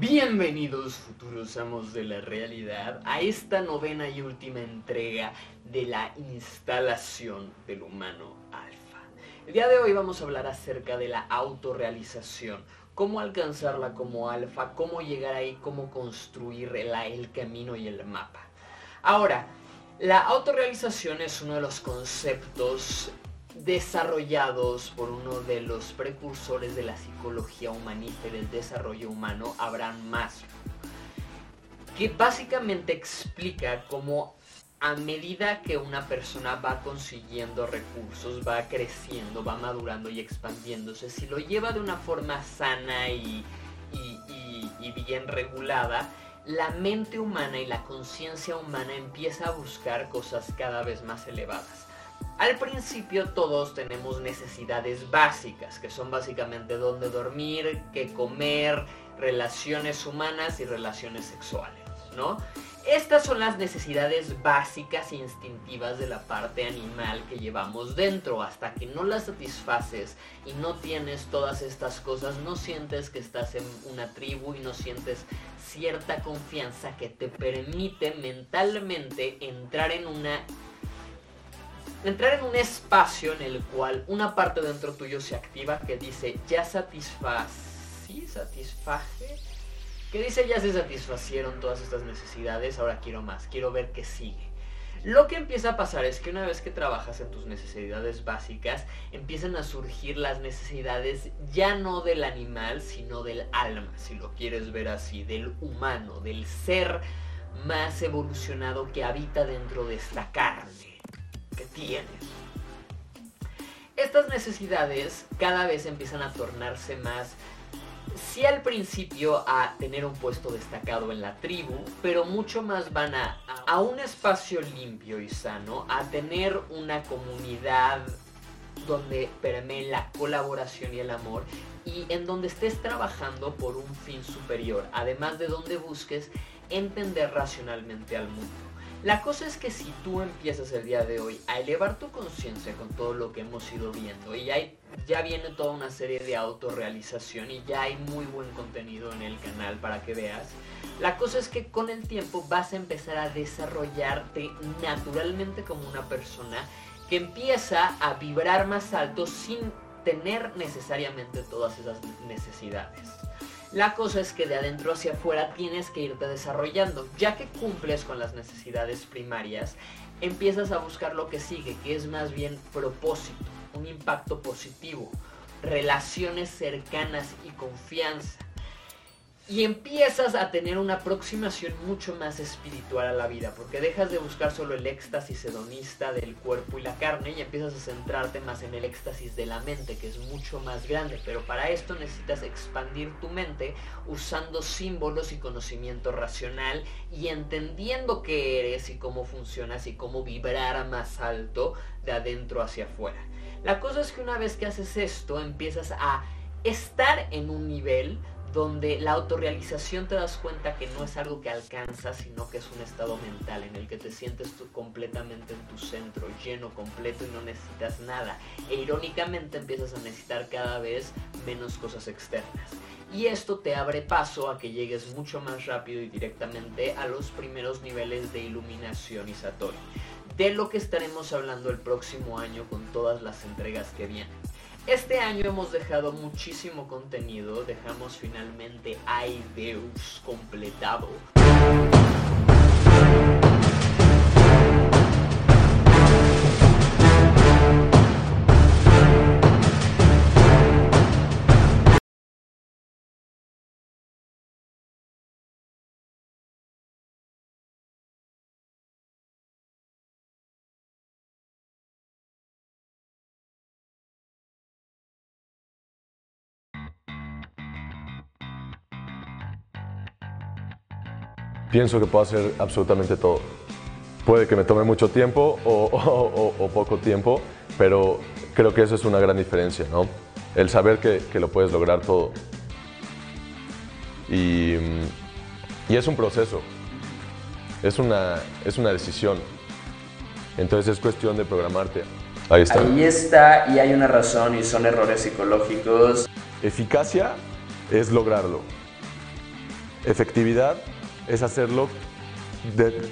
Bienvenidos futuros amos de la realidad a esta novena y última entrega de la instalación del humano alfa. El día de hoy vamos a hablar acerca de la autorrealización, cómo alcanzarla como alfa, cómo llegar ahí, cómo construir el, el camino y el mapa. Ahora, la autorrealización es uno de los conceptos desarrollados por uno de los precursores de la psicología humanista y del desarrollo humano, Abraham Maslow, que básicamente explica cómo a medida que una persona va consiguiendo recursos, va creciendo, va madurando y expandiéndose, si lo lleva de una forma sana y, y bien regulada, la mente humana y la conciencia humana empieza a buscar cosas cada vez más elevadas. Al principio todos tenemos necesidades básicas, que son básicamente dónde dormir, qué comer, relaciones humanas y relaciones sexuales, ¿no? Estas son las necesidades básicas e instintivas de la parte animal que llevamos dentro. Hasta que no las satisfaces y no tienes todas estas cosas, no sientes que estás en una tribu y no sientes cierta confianza que te permite mentalmente entrar en una entrar en un espacio en el cual una parte dentro tuyo se activa que dice ya satisfací, satisfaje, que dice ya se satisfacieron todas estas necesidades, ahora quiero más, quiero ver qué sigue. Lo que empieza a pasar es que una vez que trabajas en tus necesidades básicas, empiezan a surgir las necesidades ya no del animal, sino del alma, si lo quieres ver así, del humano, del ser más evolucionado que habita dentro de esta carne que tienes. Estas necesidades cada vez empiezan a tornarse más, sí al principio a tener un puesto destacado en la tribu, pero mucho más van a, a un espacio limpio y sano, a tener una comunidad donde permee la colaboración y el amor y en donde estés trabajando por un fin superior, además de donde busques entender racionalmente al mundo. La cosa es que si tú empiezas el día de hoy a elevar tu conciencia con todo lo que hemos ido viendo y ya viene toda una serie de autorrealización y ya hay muy buen contenido en el canal para que veas, la cosa es que con el tiempo vas a empezar a desarrollarte naturalmente como una persona que empieza a vibrar más alto sin tener necesariamente todas esas necesidades. La cosa es que de adentro hacia afuera tienes que irte desarrollando. Ya que cumples con las necesidades primarias, empiezas a buscar lo que sigue, que es más bien propósito, un impacto positivo, relaciones cercanas y confianza y empiezas a tener una aproximación mucho más espiritual a la vida, porque dejas de buscar solo el éxtasis hedonista del cuerpo y la carne y empiezas a centrarte más en el éxtasis de la mente, que es mucho más grande, pero para esto necesitas expandir tu mente usando símbolos y conocimiento racional y entendiendo qué eres y cómo funcionas y cómo vibrar más alto de adentro hacia afuera. La cosa es que una vez que haces esto, empiezas a estar en un nivel donde la autorrealización te das cuenta que no es algo que alcanzas, sino que es un estado mental en el que te sientes tú completamente en tu centro, lleno, completo y no necesitas nada. E irónicamente empiezas a necesitar cada vez menos cosas externas. Y esto te abre paso a que llegues mucho más rápido y directamente a los primeros niveles de iluminación y Satori. De lo que estaremos hablando el próximo año con todas las entregas que vienen. Este año hemos dejado muchísimo contenido, dejamos finalmente Aideus completado. Pienso que puedo hacer absolutamente todo. Puede que me tome mucho tiempo o, poco tiempo, pero creo que eso es una gran diferencia, ¿no? El saber que, lo puedes lograr todo. Y, es un proceso, es una, es una decisión. Entonces es cuestión de programarte. Ahí está. Ahí está, y hay una razón, y son errores psicológicos. Eficacia es lograrlo. Efectividad es hacerlo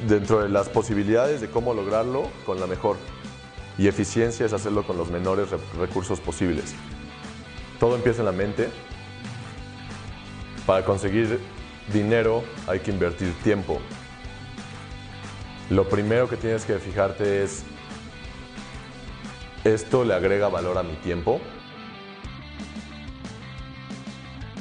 dentro de las posibilidades de cómo lograrlo con la mejor. Y eficiencia es hacerlo con los menores recursos posibles. Todo empieza en la mente. Para conseguir dinero hay que invertir tiempo. Lo primero que tienes que fijarte es, ¿esto le agrega valor a mi tiempo?